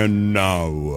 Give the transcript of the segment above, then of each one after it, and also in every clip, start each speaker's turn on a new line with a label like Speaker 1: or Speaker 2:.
Speaker 1: And now,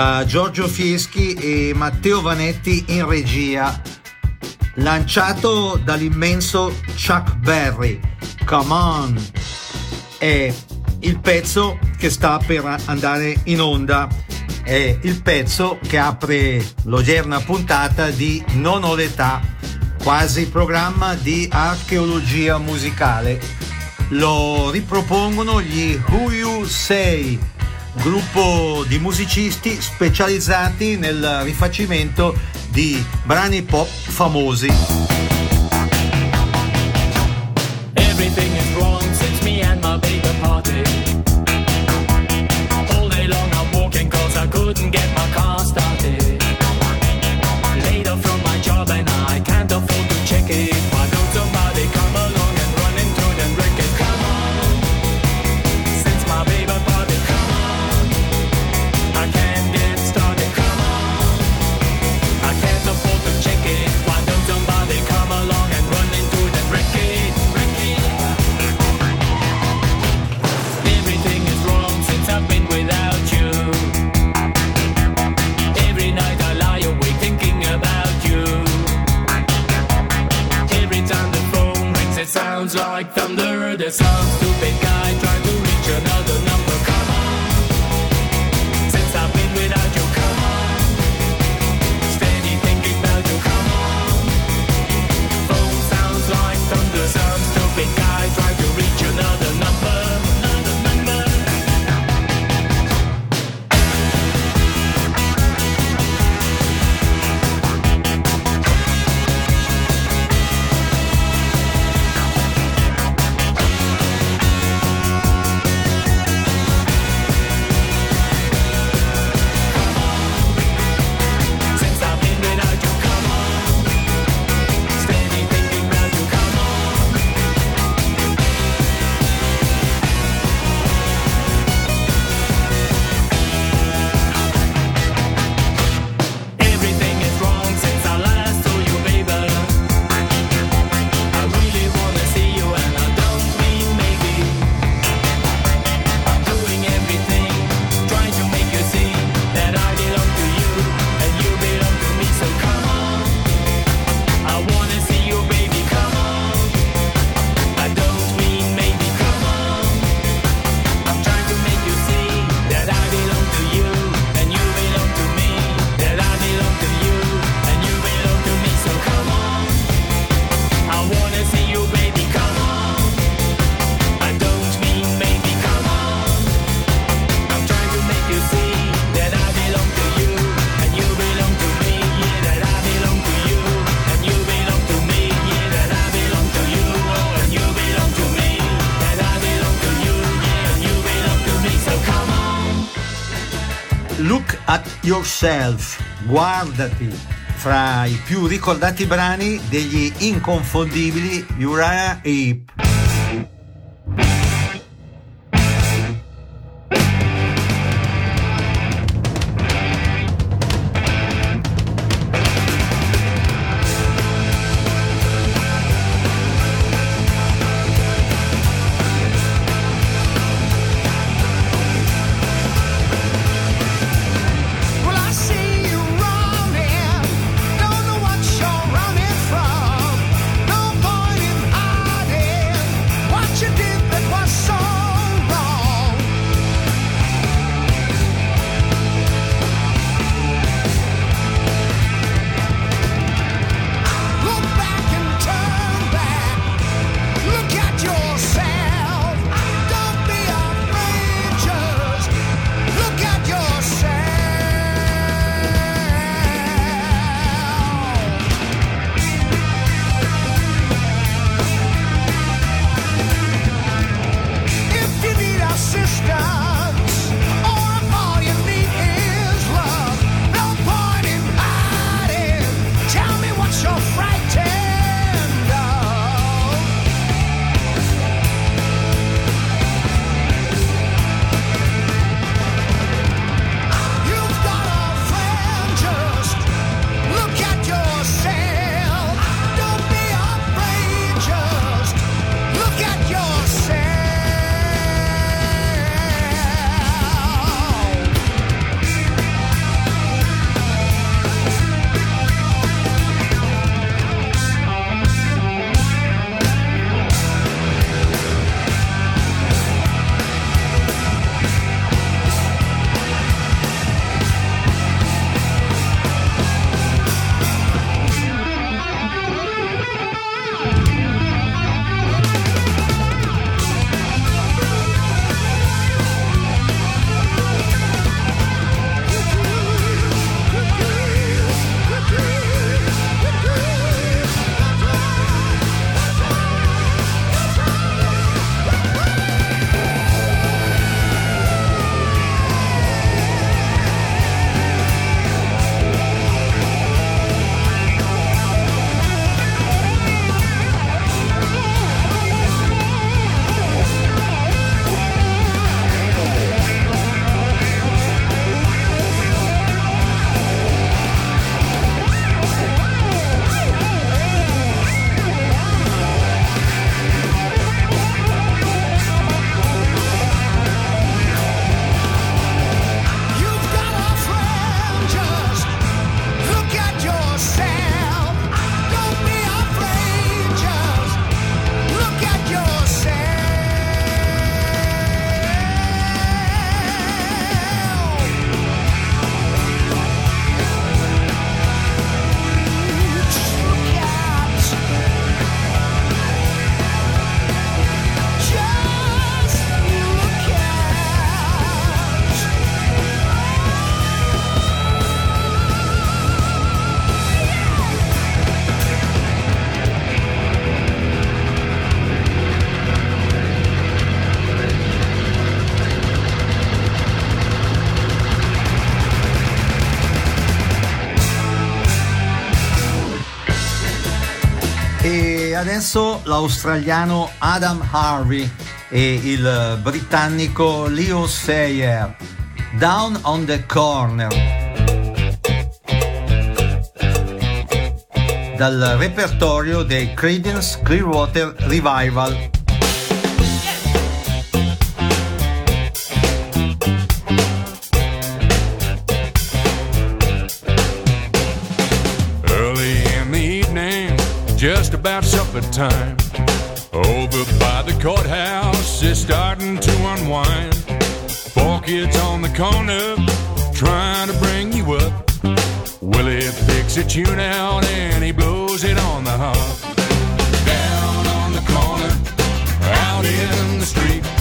Speaker 2: da
Speaker 3: Giorgio Fieschi e Matteo Vanetti in regia, lanciato dall'immenso Chuck Berry. Come on! È il pezzo che sta per andare in onda. È il pezzo che apre l'odierna puntata di Non ho l'età, quasi programma di archeologia musicale. Lo ripropongono gli Who You Say gruppo di musicisti specializzati nel rifacimento di brani pop famosi. Yourself, Guardati, fra i più ricordati brani degli inconfondibili Uriah Heep.
Speaker 2: perso l'australiano Adam Harvey e il britannico Leo Sayer. Down on the Corner. dal repertorio dei Credence Clearwater Revival.
Speaker 4: Just about supper time. Over by the courthouse, it's starting to unwind. Four kids on the corner, trying to bring you up. Willie picks a tune out and he blows it on the hop. Down on the corner, out in the street.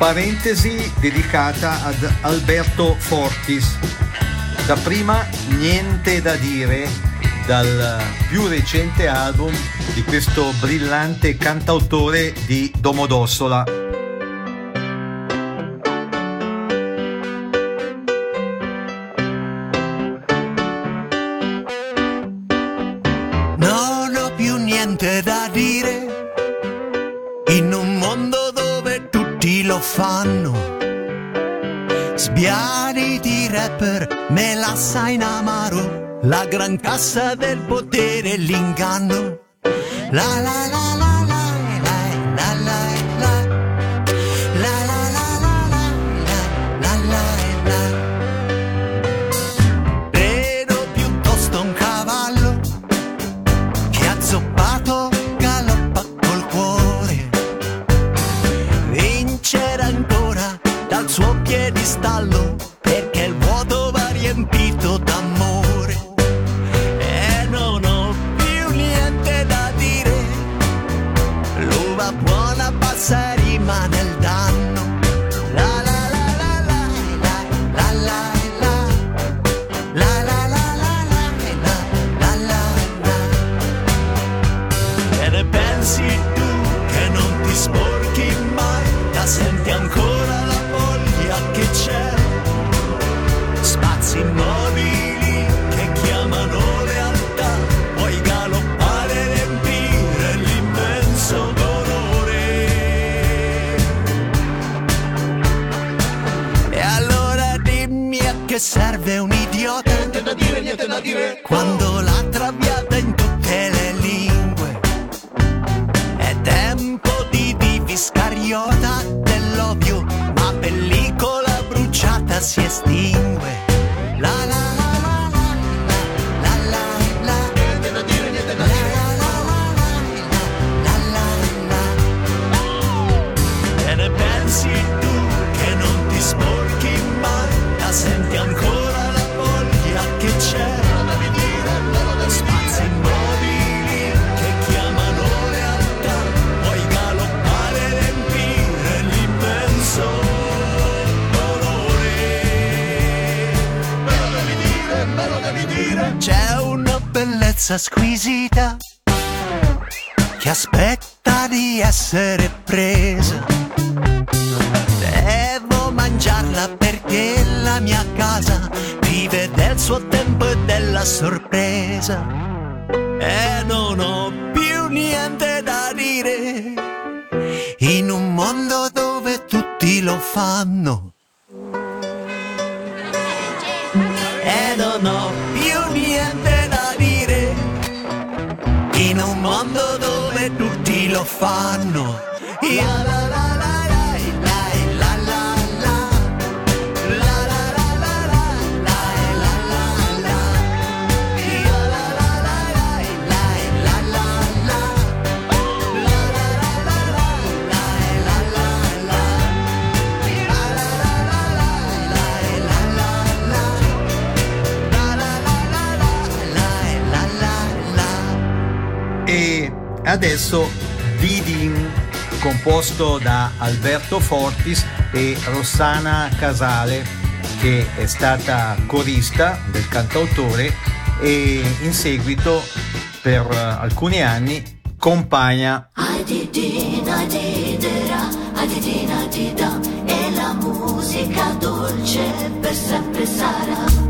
Speaker 2: Parentesi dedicata ad Alberto Fortis. Da prima niente da dire dal più recente album di questo brillante cantautore di Domodossola.
Speaker 5: me la sa in amaro, la gran cassa del potere, l'inganno. La la la. serve un idiota. Niente da dire, niente da dire. Quando l'altra. ragazza squisita che aspetta di essere presa. Devo mangiarla perché la mia casa vive del suo tempo e della sorpresa. E non ho più niente da dire in un mondo dove tutti lo fanno. E non ho più in un mondo dove tutti lo fanno. Io...
Speaker 2: E adesso Didin, composto da Alberto Fortis e Rossana Casale, che è stata corista del cantautore e in seguito per eh, alcuni anni compagna.
Speaker 6: E la musica dolce per sempre sarà.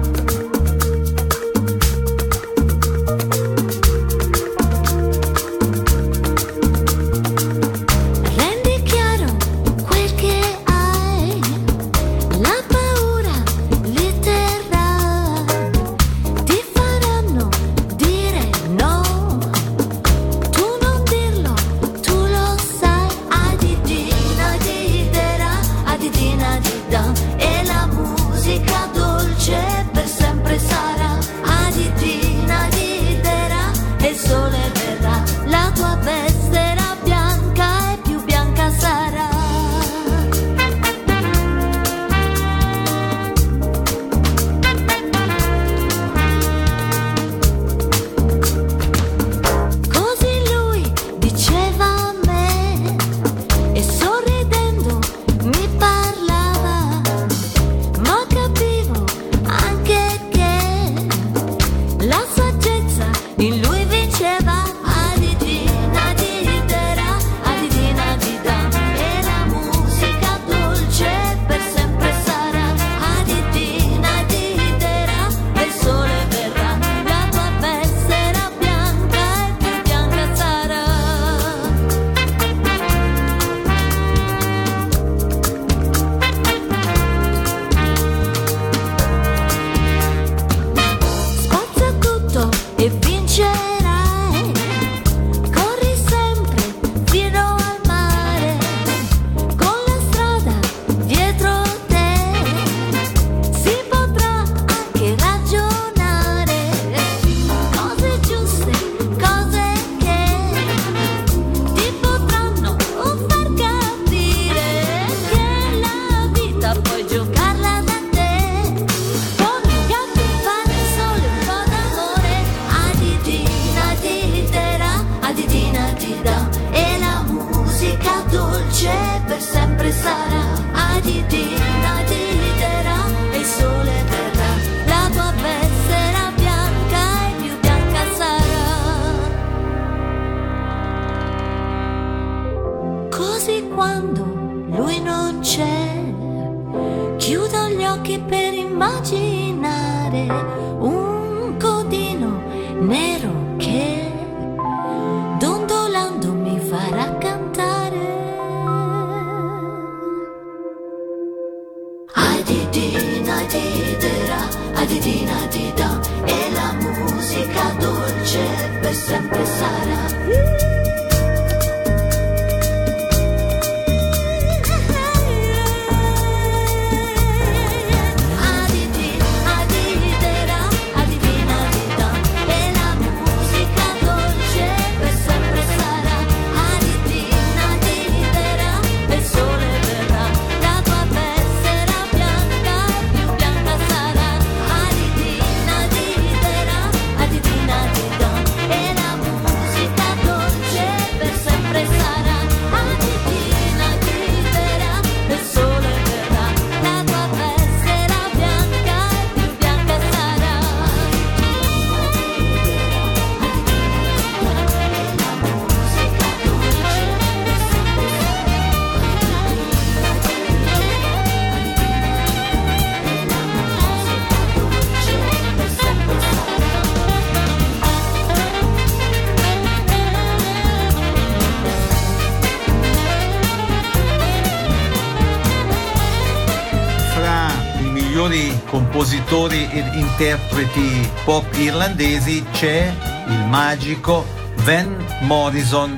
Speaker 7: autori ed interpreti pop irlandesi c'è il magico Van Morrison,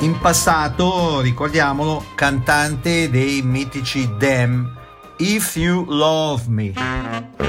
Speaker 7: in passato, ricordiamolo, cantante dei mitici Damn, If You Love Me.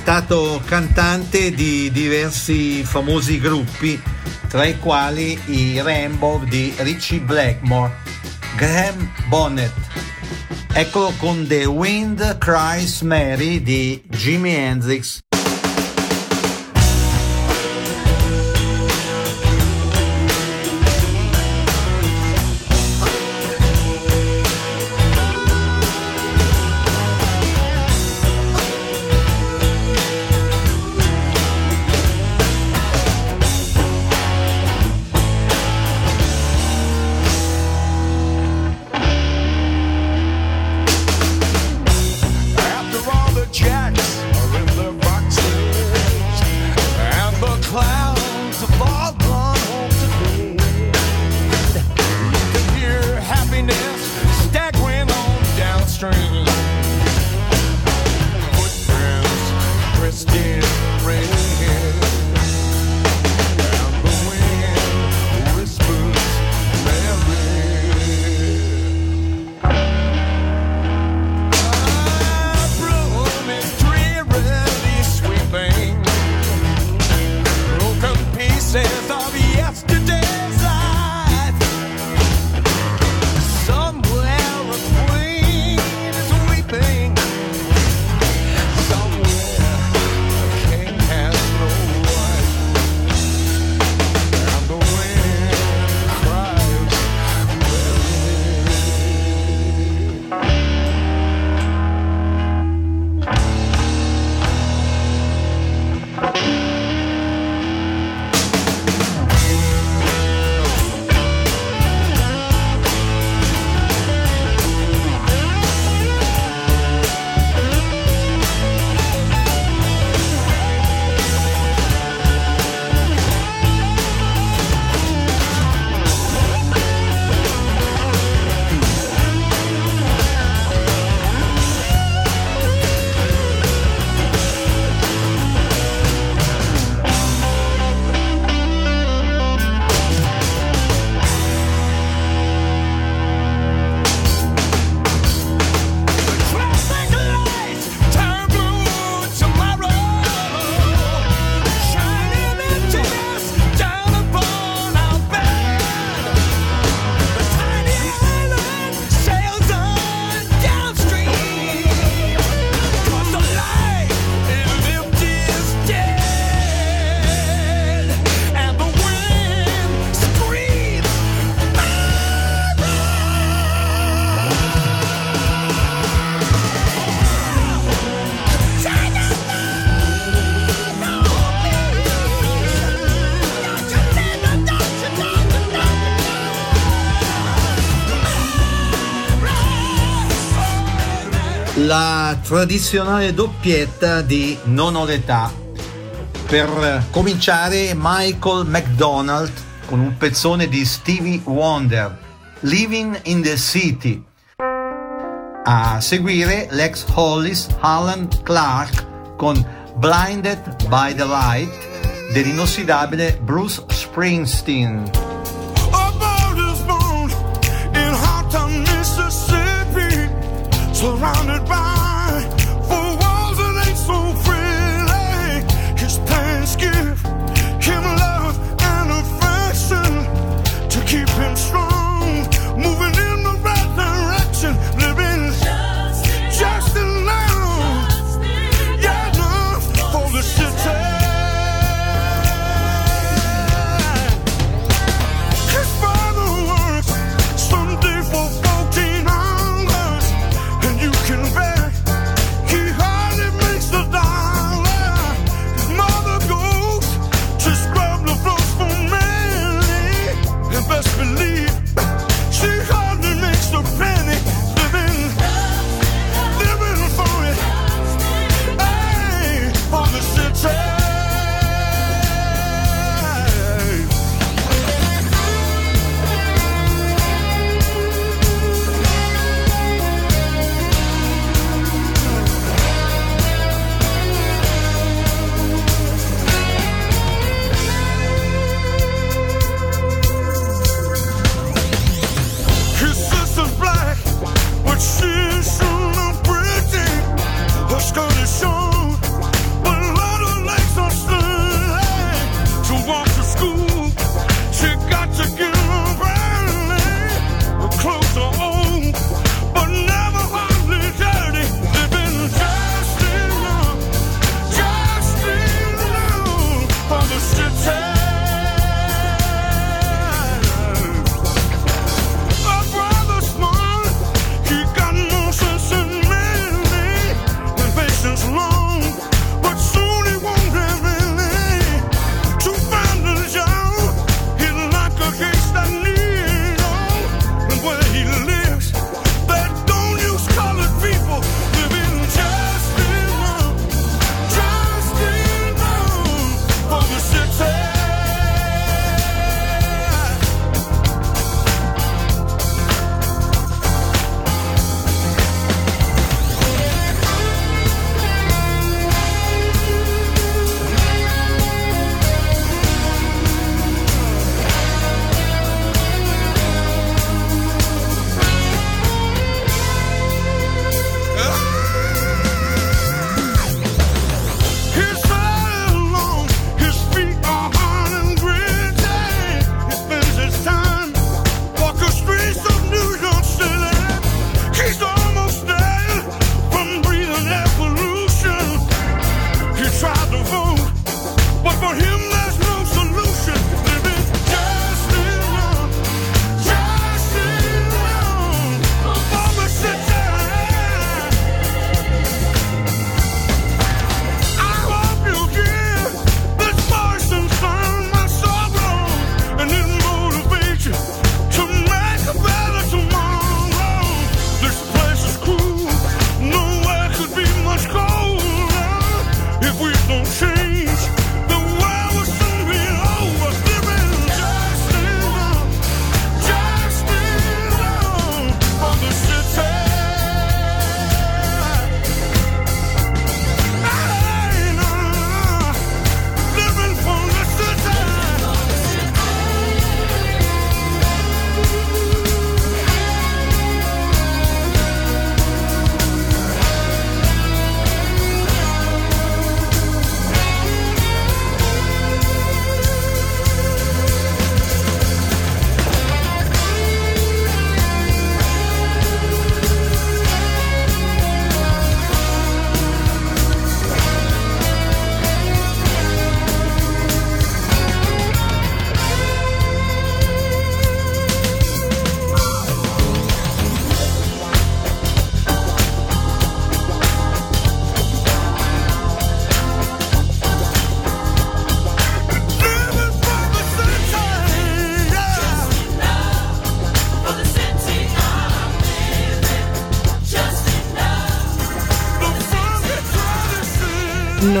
Speaker 2: stato cantante di diversi famosi gruppi, tra i quali i Rainbow di Richie Blackmore, Graham Bonnet. Eccolo con The Wind Cries Mary di Jimi Hendrix. tradizionale doppietta di Non ho l'età. Per cominciare Michael McDonald con un pezzone di Stevie Wonder, Living in the City. A seguire l'ex Hollis Alan Clark con Blinded by the Light dell'inossidabile Bruce Springsteen.
Speaker 8: surrounded by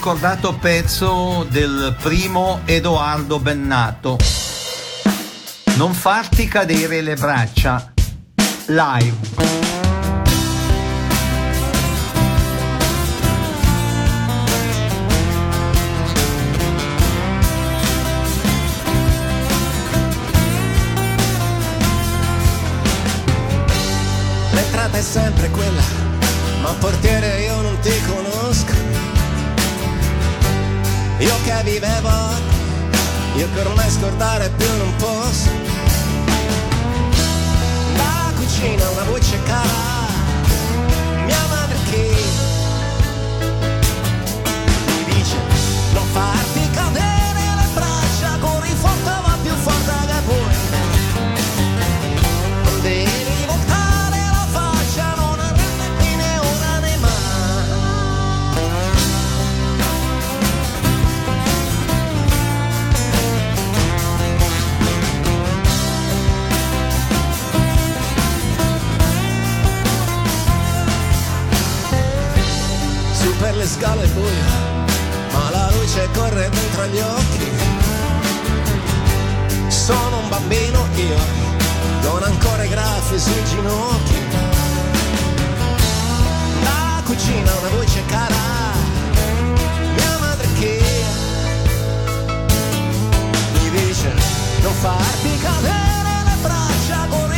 Speaker 2: ricordato pezzo del primo Edoardo Bennato. Non farti cadere le braccia. Live.
Speaker 9: sempre quella, ma portiere io non ti conosco io che vivevo, io che ormai scordare più non posso. La cucina, una voce cara scala è buio, ma la luce corre dentro gli occhi. Sono un bambino io, non ancora i graffi sui ginocchi. La cucina ha una voce cara, mia madre che mi dice non farti cadere le braccia con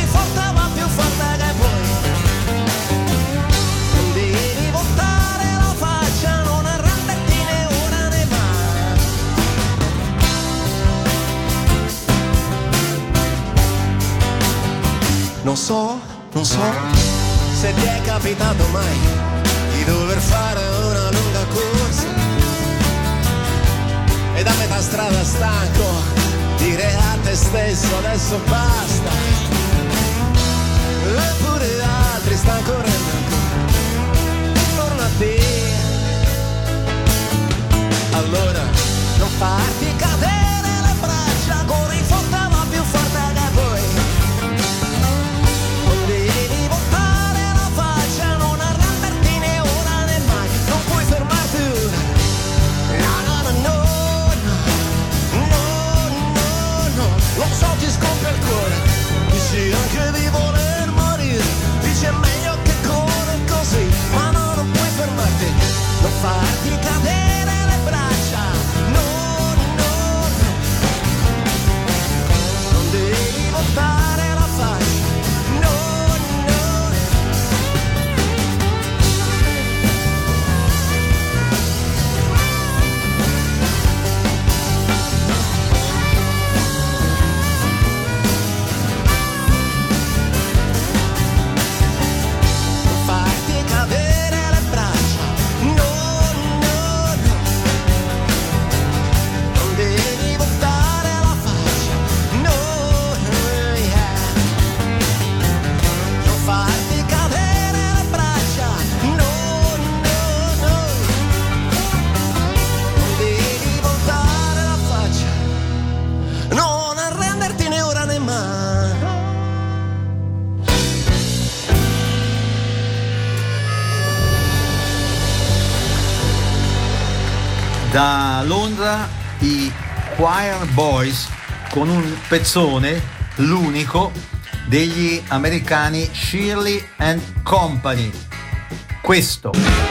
Speaker 9: so, non so se ti è capitato mai di dover fare una lunga corsa. E da metà strada stanco dire a te stesso adesso basta. Eppure altri stanno correndo ancora intorno a te. Allora non farti cadere.
Speaker 1: Londra i Choir Boys con un pezzone, l'unico, degli americani Shirley and Company. Questo.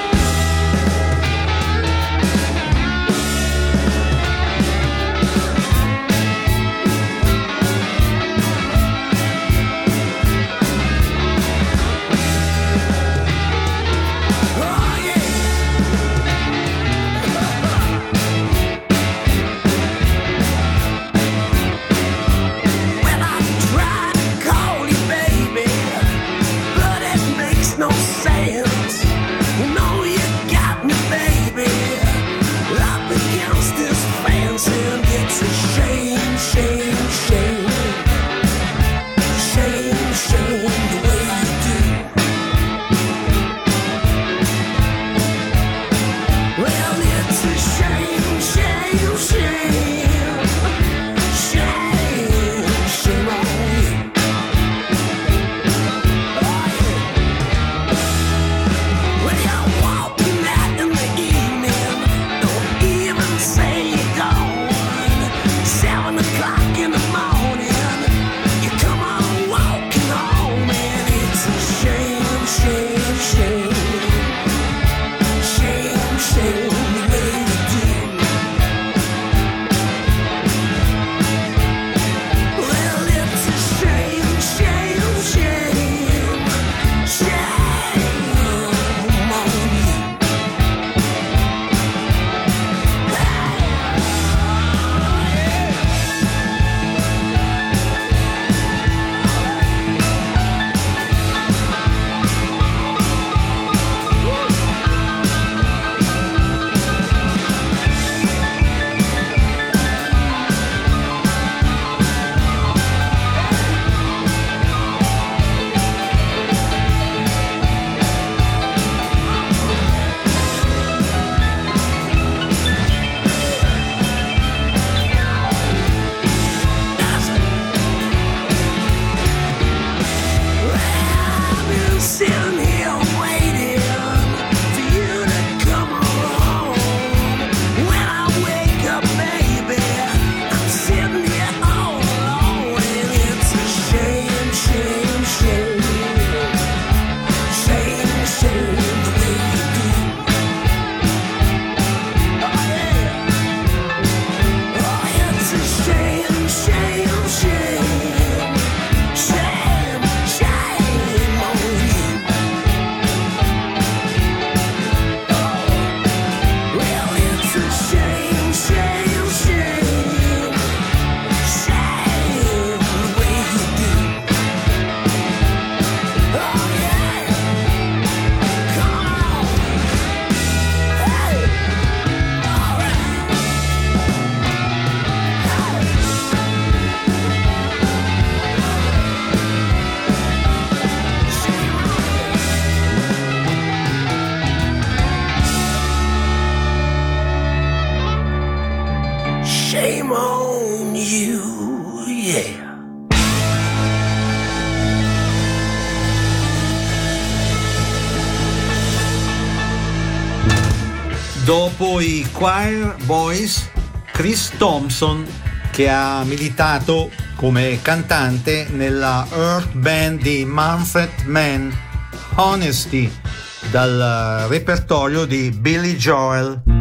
Speaker 2: Shame on you, yeah.
Speaker 1: Dopo i Choir Boys, Chris Thompson, che ha militato come cantante nella Earth Band di Manfred Mann, Honesty, dal repertorio di Billy Joel.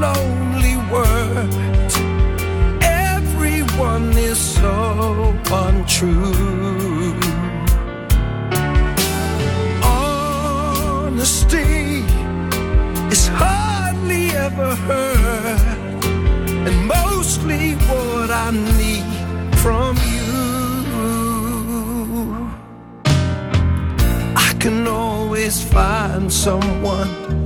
Speaker 10: lonely word. Everyone is so untrue. Honesty is hardly ever heard, and mostly what I need from you.
Speaker 1: I can always find someone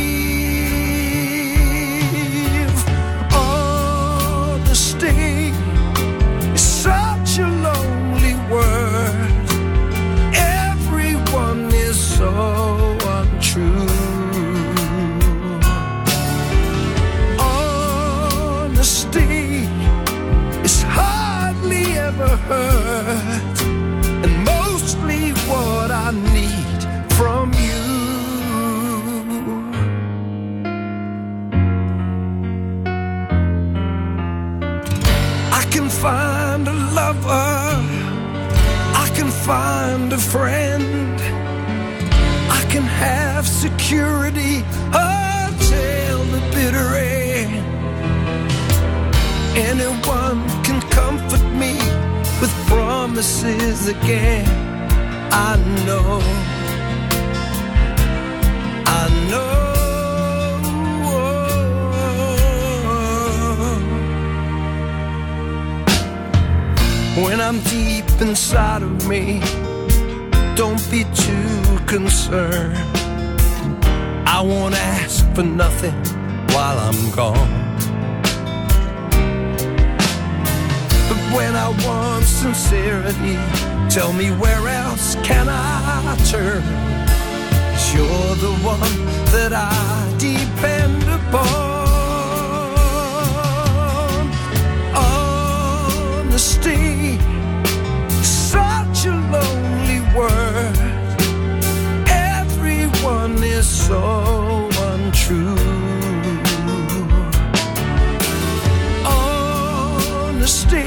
Speaker 1: Find a friend, I can have security until the bitter end. Anyone can comfort me with promises again. I know, When I'm deep inside of me, don't be too concerned. I won't ask for nothing while I'm gone. But when I want sincerity, tell me where else can I turn? 'Cause you're the one that I depend upon. Everyone is so untrue. Honesty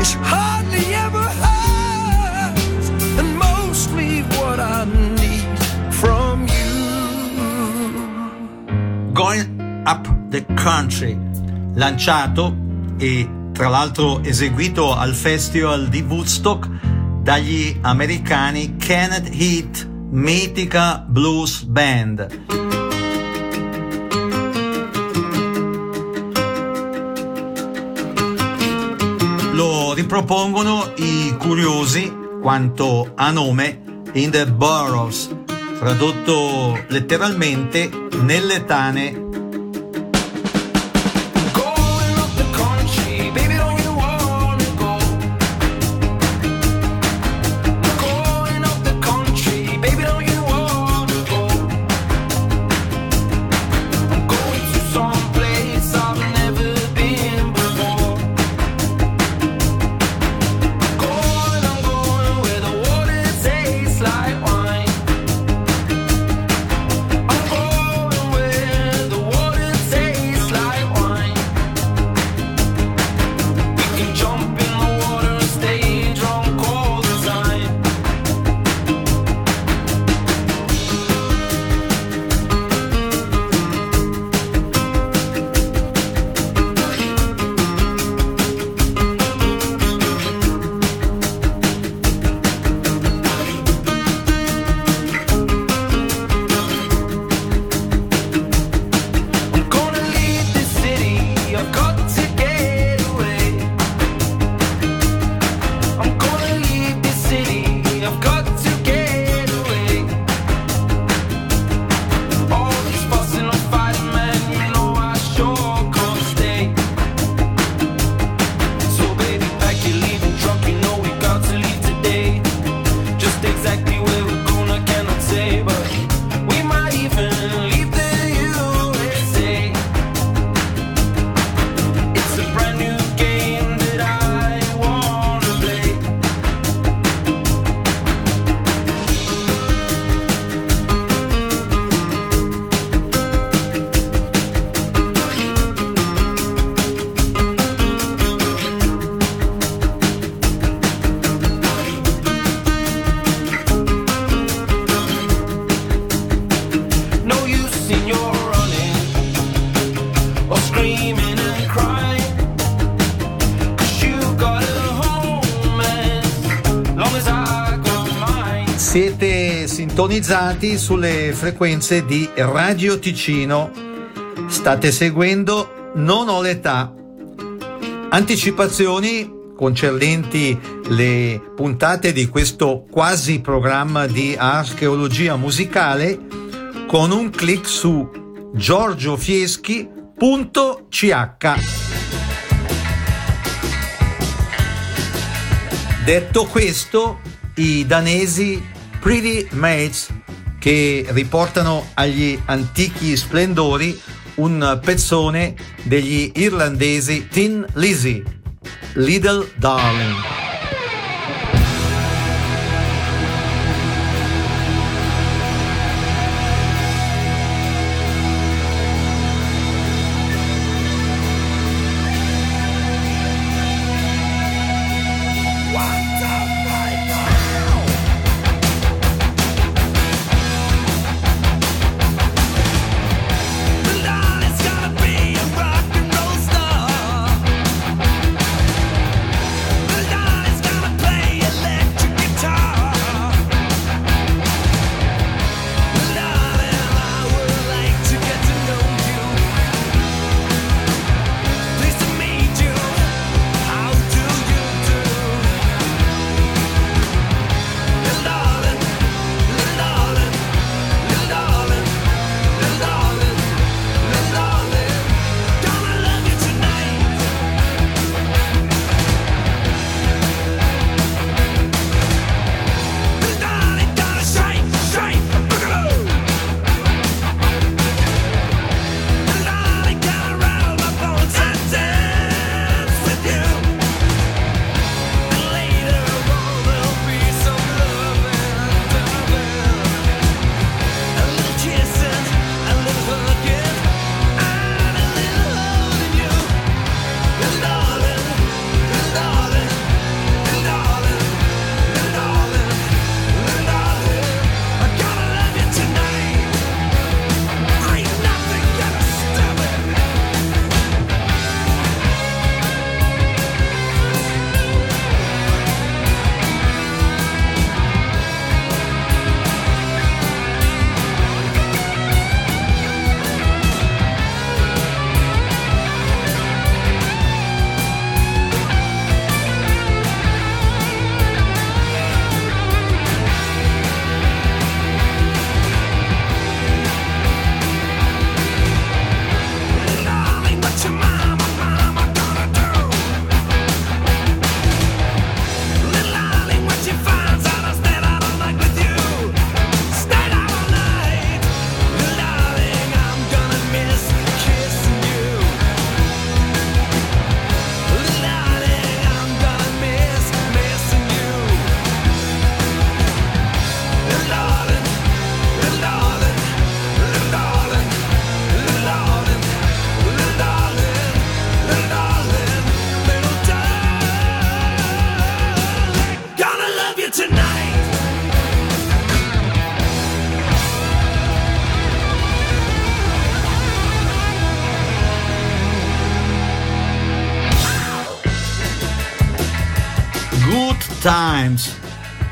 Speaker 1: is hardly ever heard, and mostly what I need from you.
Speaker 2: Going Up the Country, lanciato e tra l'altro eseguito al festival di Woodstock dagli americani Kenneth Heat Mitica Blues Band. Lo ripropongono i curiosi quanto a nome in the Burrows, tradotto letteralmente nelle tane sintonizzati sulle frequenze di Radio Ticino. State seguendo Non ho l'età. Anticipazioni concernenti le puntate di questo quasi programma di archeologia musicale con un clic su giorgiofieschi.ch. Detto questo, i danesi Pretty Mates che riportano agli antichi splendori un pezzone degli irlandesi Tin Lizzy, Little Darling.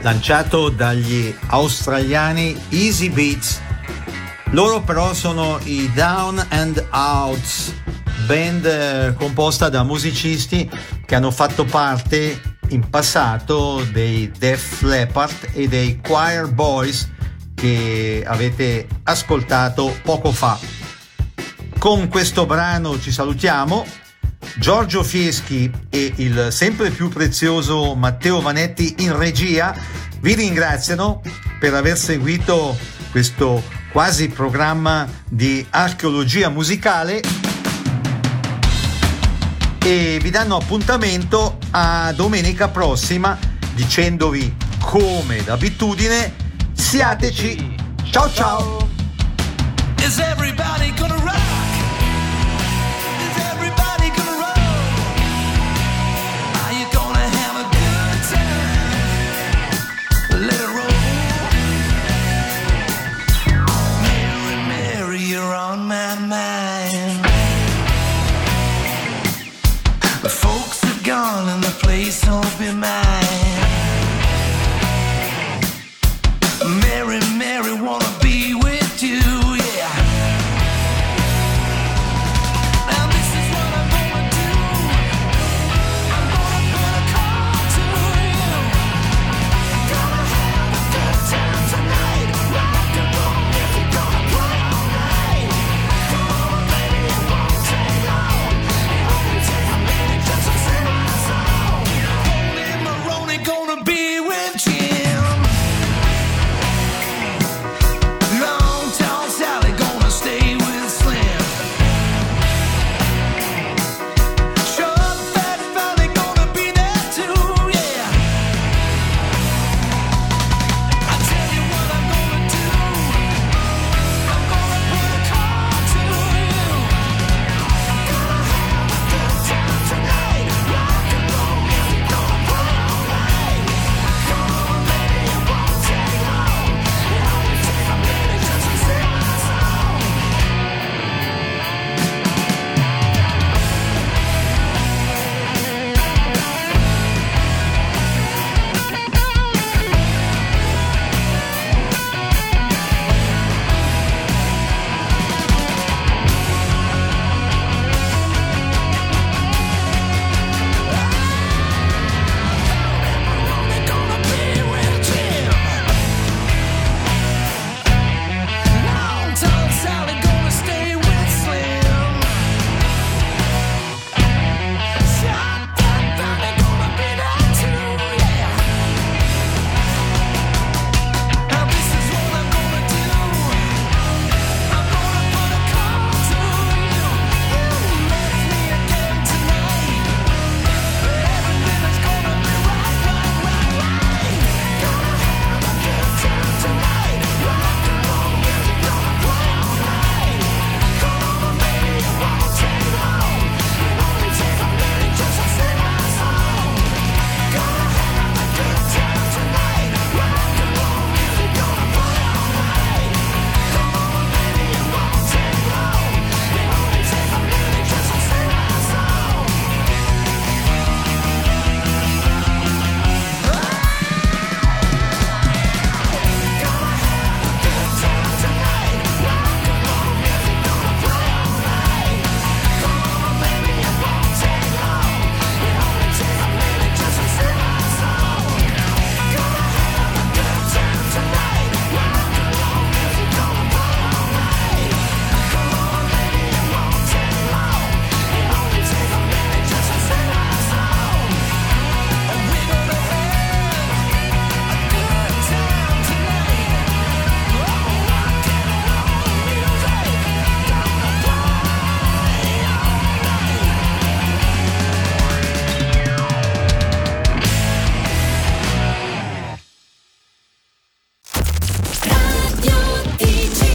Speaker 2: Lanciato dagli australiani Easy Beats. Loro però sono i Down and Outs, band eh, composta da musicisti che hanno fatto parte in passato dei Def Leppard e dei Choir Boys che avete ascoltato poco fa. Con questo brano ci salutiamo. Giorgio Fieschi e il sempre più prezioso Matteo Vanetti in regia vi ringraziano per aver seguito questo quasi programma di archeologia musicale e vi danno appuntamento a domenica prossima dicendovi come d'abitudine. Siateci. Ciao ciao